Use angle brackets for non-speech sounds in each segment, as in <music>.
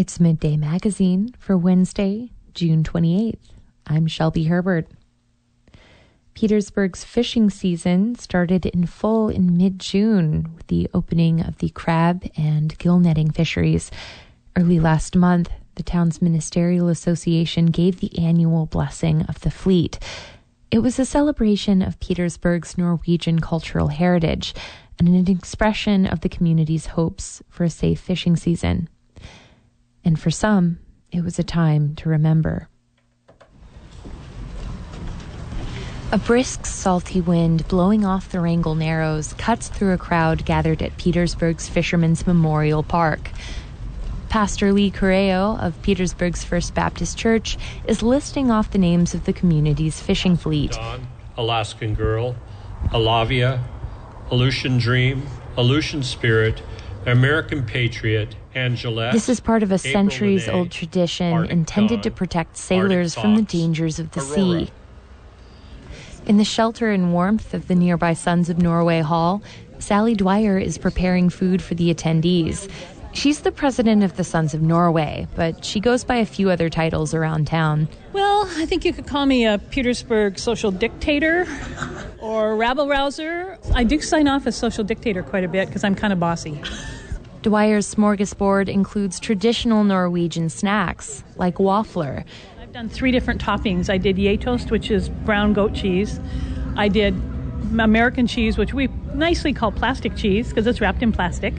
It's Midday Magazine for Wednesday, June 28th. I'm Shelby Herbert. Petersburg's fishing season started in full in mid June with the opening of the crab and gill netting fisheries. Early last month, the town's ministerial association gave the annual blessing of the fleet. It was a celebration of Petersburg's Norwegian cultural heritage and an expression of the community's hopes for a safe fishing season and for some, it was a time to remember. A brisk, salty wind blowing off the Wrangell Narrows cuts through a crowd gathered at Petersburg's Fishermen's Memorial Park. Pastor Lee Correo of Petersburg's First Baptist Church is listing off the names of the community's fishing fleet. Dawn, Alaskan Girl, Alavia, Aleutian Dream, Aleutian Spirit, American Patriot, Angelette. This is part of a centuries old tradition Arctic intended Dawn, to protect sailors from the dangers of the Aurora. sea. In the shelter and warmth of the nearby Sons of Norway Hall, Sally Dwyer is preparing food for the attendees. She's the president of the Sons of Norway, but she goes by a few other titles around town. Well, I think you could call me a Petersburg social dictator or rabble rouser. I do sign off as social dictator quite a bit because I'm kind of bossy. Dwyer's smorgasbord includes traditional Norwegian snacks like waffler. I've done three different toppings. I did Gjetost, which is brown goat cheese. I did American cheese, which we nicely call plastic cheese because it's wrapped in plastic.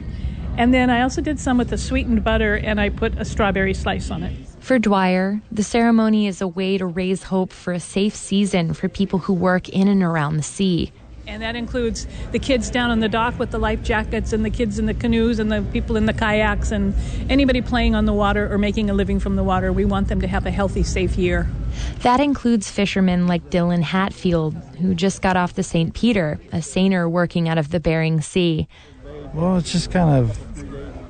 And then I also did some with the sweetened butter and I put a strawberry slice on it. For Dwyer, the ceremony is a way to raise hope for a safe season for people who work in and around the sea. And that includes the kids down on the dock with the life jackets and the kids in the canoes and the people in the kayaks and anybody playing on the water or making a living from the water. We want them to have a healthy, safe year. That includes fishermen like Dylan Hatfield, who just got off the St. Peter, a seiner working out of the Bering Sea. Well, it's just kind of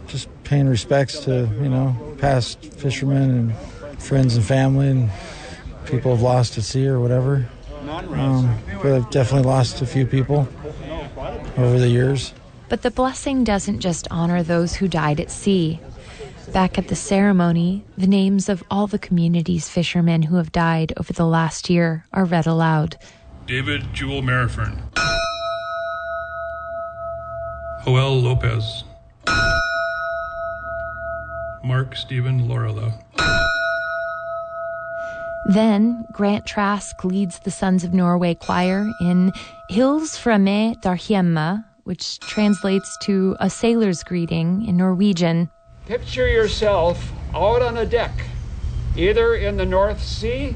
just paying respects to you know past fishermen and friends and family and people have lost at sea or whatever. Um, but I've definitely lost a few people over the years. But the blessing doesn't just honor those who died at sea. Back at the ceremony, the names of all the community's fishermen who have died over the last year are read aloud. David Jewel Marifern. Joel Lopez. Mark Stephen Lorela. Then Grant Trask leads the Sons of Norway choir in Hils fra meg der hjemme, which translates to a sailor's greeting in Norwegian. Picture yourself out on a deck, either in the North Sea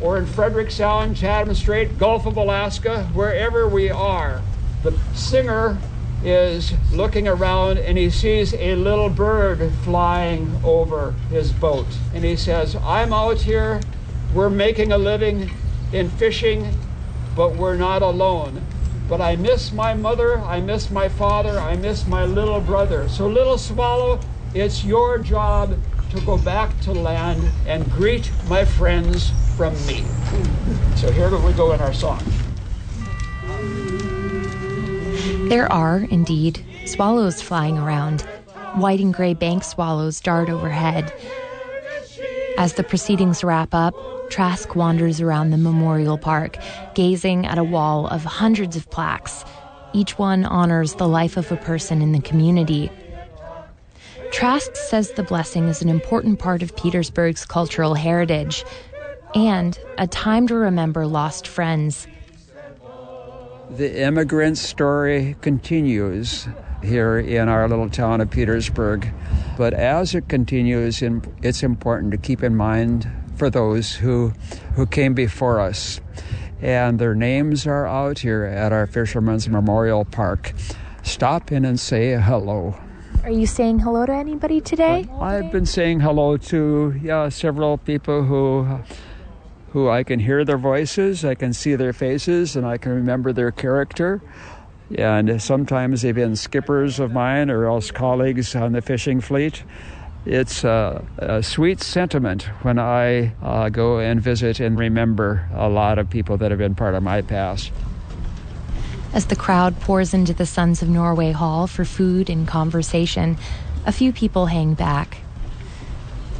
or in Frederick Sound, Chatham Strait, Gulf of Alaska, wherever we are. The singer is looking around and he sees a little bird flying over his boat. And he says, I'm out here, we're making a living in fishing, but we're not alone. But I miss my mother, I miss my father, I miss my little brother. So, little swallow, it's your job to go back to land and greet my friends from me. So, here we go in our song. There are, indeed, swallows flying around. White and gray bank swallows dart overhead. As the proceedings wrap up, Trask wanders around the memorial park, gazing at a wall of hundreds of plaques. Each one honors the life of a person in the community. Trask says the blessing is an important part of Petersburg's cultural heritage and a time to remember lost friends the immigrant story continues here in our little town of Petersburg. But as it continues, it's important to keep in mind for those who, who came before us. And their names are out here at our Fisherman's Memorial Park. Stop in and say hello. Are you saying hello to anybody today? I've been saying hello to yeah, several people who who I can hear their voices, I can see their faces, and I can remember their character. And sometimes they've been skippers of mine or else colleagues on the fishing fleet. It's a, a sweet sentiment when I uh, go and visit and remember a lot of people that have been part of my past. As the crowd pours into the Sons of Norway Hall for food and conversation, a few people hang back.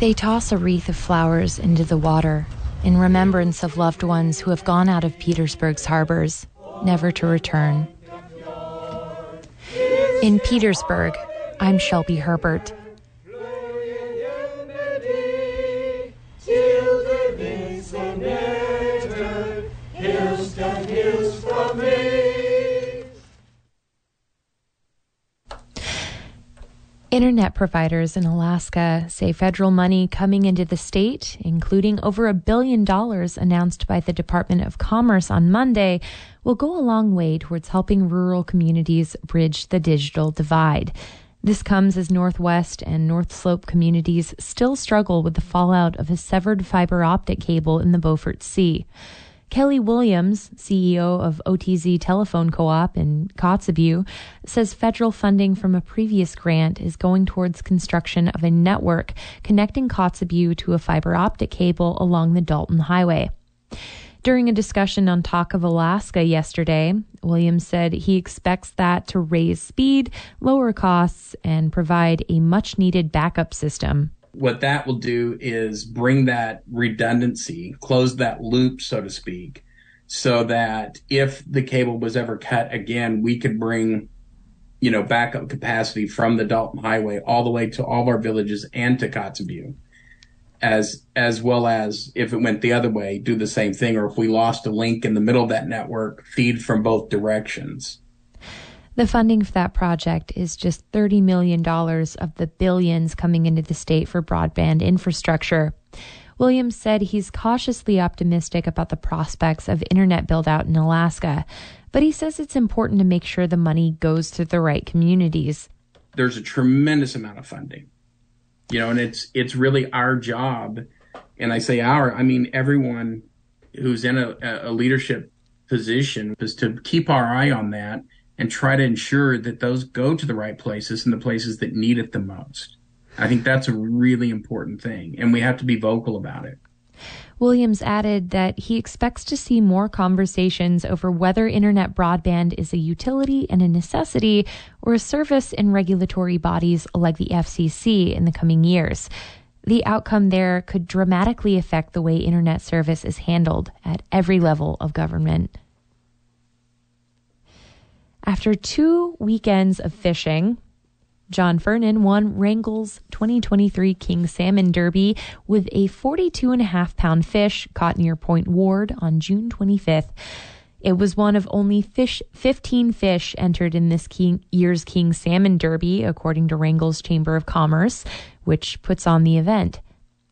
They toss a wreath of flowers into the water in remembrance of loved ones who have gone out of Petersburg's harbors, never to return. In Petersburg, I'm Shelby Herbert. Internet providers in Alaska say federal money coming into the state, including over a billion dollars announced by the Department of Commerce on Monday, will go a long way towards helping rural communities bridge the digital divide. This comes as Northwest and North Slope communities still struggle with the fallout of a severed fiber optic cable in the Beaufort Sea. Kelly Williams, CEO of OTZ Telephone Co-op in Kotzebue, says federal funding from a previous grant is going towards construction of a network connecting Kotzebue to a fiber optic cable along the Dalton Highway. During a discussion on Talk of Alaska yesterday, Williams said he expects that to raise speed, lower costs, and provide a much needed backup system what that will do is bring that redundancy, close that loop, so to speak, so that if the cable was ever cut again, we could bring, you know, backup capacity from the Dalton Highway all the way to all of our villages and to Kotzebue. As as well as if it went the other way, do the same thing, or if we lost a link in the middle of that network, feed from both directions. The funding for that project is just $30 million of the billions coming into the state for broadband infrastructure. Williams said he's cautiously optimistic about the prospects of internet build out in Alaska, but he says it's important to make sure the money goes to the right communities. There's a tremendous amount of funding. You know, and it's it's really our job, and I say our, I mean everyone who's in a, a leadership position is to keep our eye on that and try to ensure that those go to the right places and the places that need it the most. I think that's a really important thing, and we have to be vocal about it. Williams added that he expects to see more conversations over whether internet broadband is a utility and a necessity or a service in regulatory bodies like the FCC in the coming years. The outcome there could dramatically affect the way internet service is handled at every level of government. After two weekends of fishing, John Fernan won Wrangell's 2023 King Salmon Derby with a 42 and a half pound fish caught near Point Ward on June 25th. It was one of only fish, 15 fish entered in this king, year's King Salmon Derby, according to Wrangell's Chamber of Commerce, which puts on the event.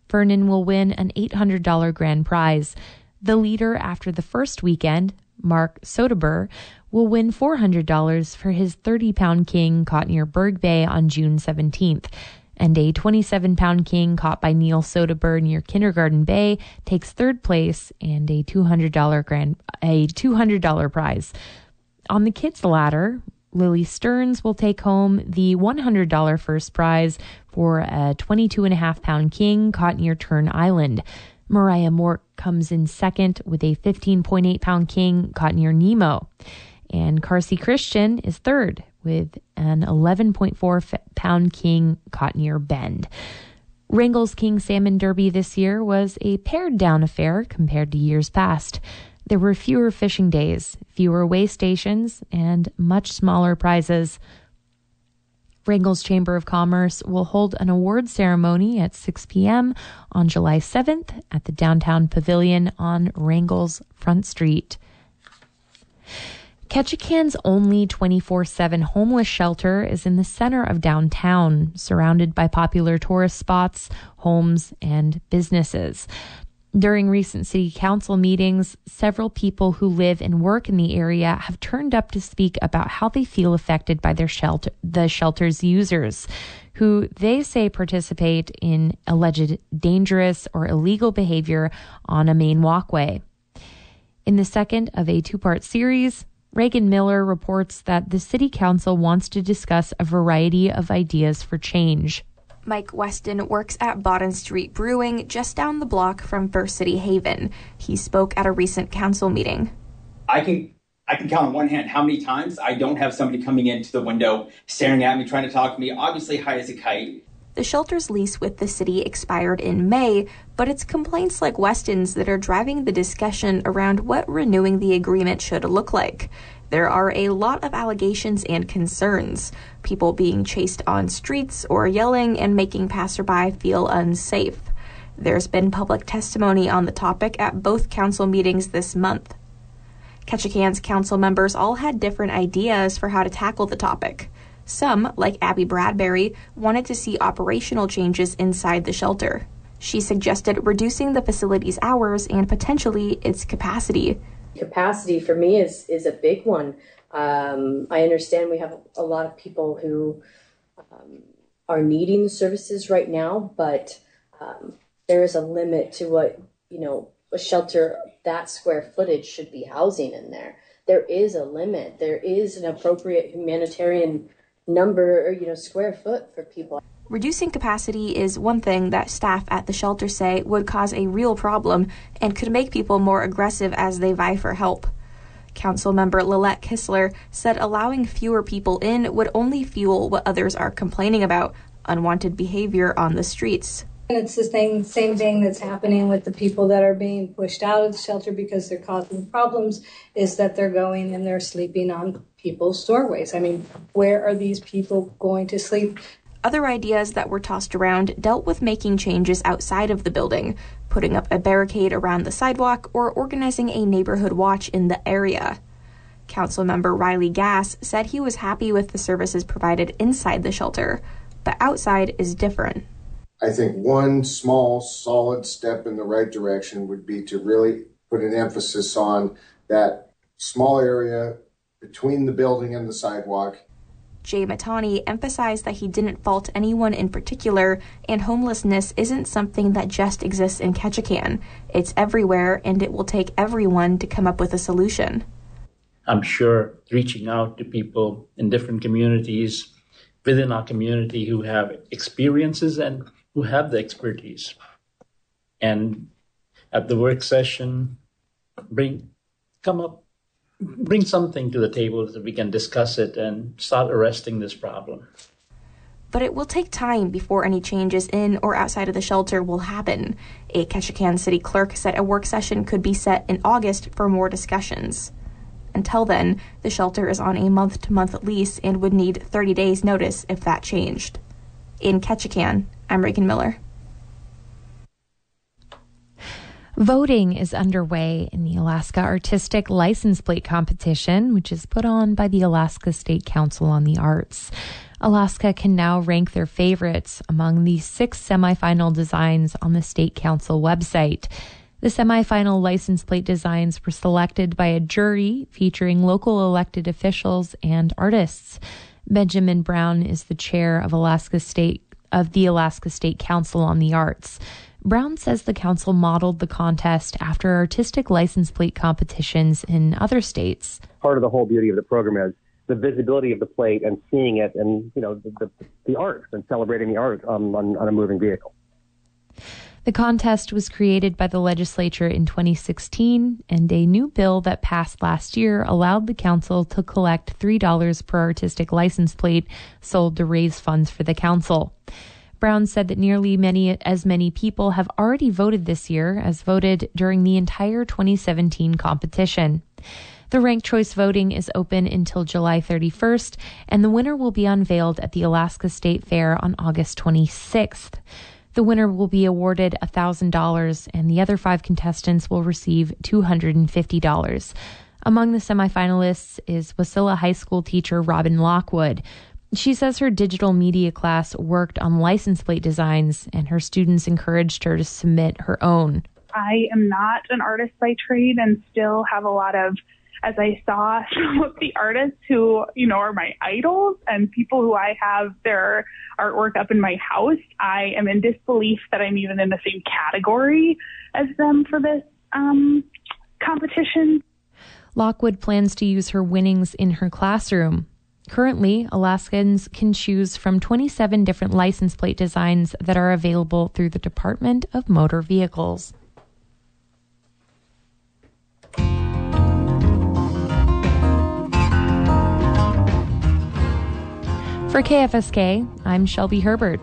Fernan will win an $800 grand prize. The leader after the first weekend, Mark Soderberg, will win $400 for his 30 pound king caught near Berg Bay on June 17th. And a 27 pound king caught by Neil Soderberg near Kindergarten Bay takes third place and a $200 grand, a $200 prize. On the kids ladder, Lily Stearns will take home the $100 first prize for a 22 and a half pound king caught near Turn Island. Mariah Mort comes in second with a 15.8 pound king caught near Nemo. And Carsey Christian is third with an 11.4 pound king caught near Bend. Wrangell's King Salmon Derby this year was a pared down affair compared to years past. There were fewer fishing days, fewer weigh stations, and much smaller prizes. Wrangell's Chamber of Commerce will hold an award ceremony at 6 p.m. on July 7th at the downtown pavilion on Wrangell's Front Street. Ketchikan's only 24 7 homeless shelter is in the center of downtown, surrounded by popular tourist spots, homes, and businesses. During recent city council meetings, several people who live and work in the area have turned up to speak about how they feel affected by their shelter, the shelter's users, who they say participate in alleged dangerous or illegal behavior on a main walkway. In the second of a two part series, Reagan Miller reports that the City Council wants to discuss a variety of ideas for change. Mike Weston works at Bawden Street Brewing just down the block from First City Haven. He spoke at a recent council meeting. I can I can count on one hand how many times I don't have somebody coming into the window staring at me trying to talk to me, obviously high as a kite. The shelter's lease with the city expired in May, but it's complaints like Weston's that are driving the discussion around what renewing the agreement should look like. There are a lot of allegations and concerns. People being chased on streets or yelling and making passerby feel unsafe. There's been public testimony on the topic at both council meetings this month. Ketchikan's council members all had different ideas for how to tackle the topic. Some, like Abby Bradberry, wanted to see operational changes inside the shelter. She suggested reducing the facility's hours and potentially its capacity. Capacity for me is is a big one. Um, I understand we have a lot of people who um, are needing the services right now, but um, there is a limit to what you know a shelter that square footage should be housing in there. There is a limit. There is an appropriate humanitarian number or you know square foot for people. Reducing capacity is one thing that staff at the shelter say would cause a real problem and could make people more aggressive as they vie for help. Council member Lallette Kistler said allowing fewer people in would only fuel what others are complaining about unwanted behavior on the streets. And it's the same same thing that's happening with the people that are being pushed out of the shelter because they're causing problems is that they're going and they're sleeping on people's doorways. I mean, where are these people going to sleep? Other ideas that were tossed around dealt with making changes outside of the building, putting up a barricade around the sidewalk, or organizing a neighborhood watch in the area. Councilmember Riley Gass said he was happy with the services provided inside the shelter, but outside is different. I think one small, solid step in the right direction would be to really put an emphasis on that small area between the building and the sidewalk. Jai Mahtani emphasized that he didn't fault anyone in particular, and homelessness isn't something that just exists in Ketchikan. It's everywhere, and it will take everyone to come up with a solution. I'm sure reaching out to people in different communities within our community who have experiences and who have the expertise. And at the work session, bring come up bring something to the table that we can discuss it and start arresting this problem. But it will take time before any changes in or outside of the shelter will happen. A Ketchikan city clerk said a work session could be set in August for more discussions. Until then, the shelter is on a month to month lease and would need 30 days' notice if that changed. In Ketchikan, I'm Reagan Miller. Voting is underway in the Alaska Artistic License Plate Competition, which is put on by the Alaska State Council on the Arts. Alaska can now rank their favorites among the six semifinal designs on the State Council website. The semifinal license plate designs were selected by a jury featuring local elected officials and artists. Benjamin Brown is the chair of Alaska State of the Alaska State Council on the Arts. Brown says the council modeled the contest after artistic license plate competitions in other states. Part of the whole beauty of the program is the visibility of the plate and seeing it and, you know, the, the, the art and celebrating the art um, on, on a moving vehicle. The contest was created by the legislature in 2016, and a new bill that passed last year allowed the council to collect $3 per artistic license plate sold to raise funds for the council. Brown said that nearly many as many people have already voted this year as voted during the entire 2017 competition. The ranked choice voting is open until July 31st, and the winner will be unveiled at the Alaska State Fair on August 26th. The winner will be awarded $1,000, and the other five contestants will receive $250. Among the semifinalists is Wasilla High School teacher Robin Lockwood. She says her digital media class worked on license plate designs, and her students encouraged her to submit her own. I am not an artist by trade and still have a lot of, as I saw <laughs> some of the artists who, you know, are my idols and people who I have their artwork up in my house, I am in disbelief that I'm even in the same category as them for this um, competition. Lockwood plans to use her winnings in her classroom. Currently, Alaskans can choose from 27 different license plate designs that are available through the Department of Motor Vehicles. For KFSK, I'm Shelby Herbert.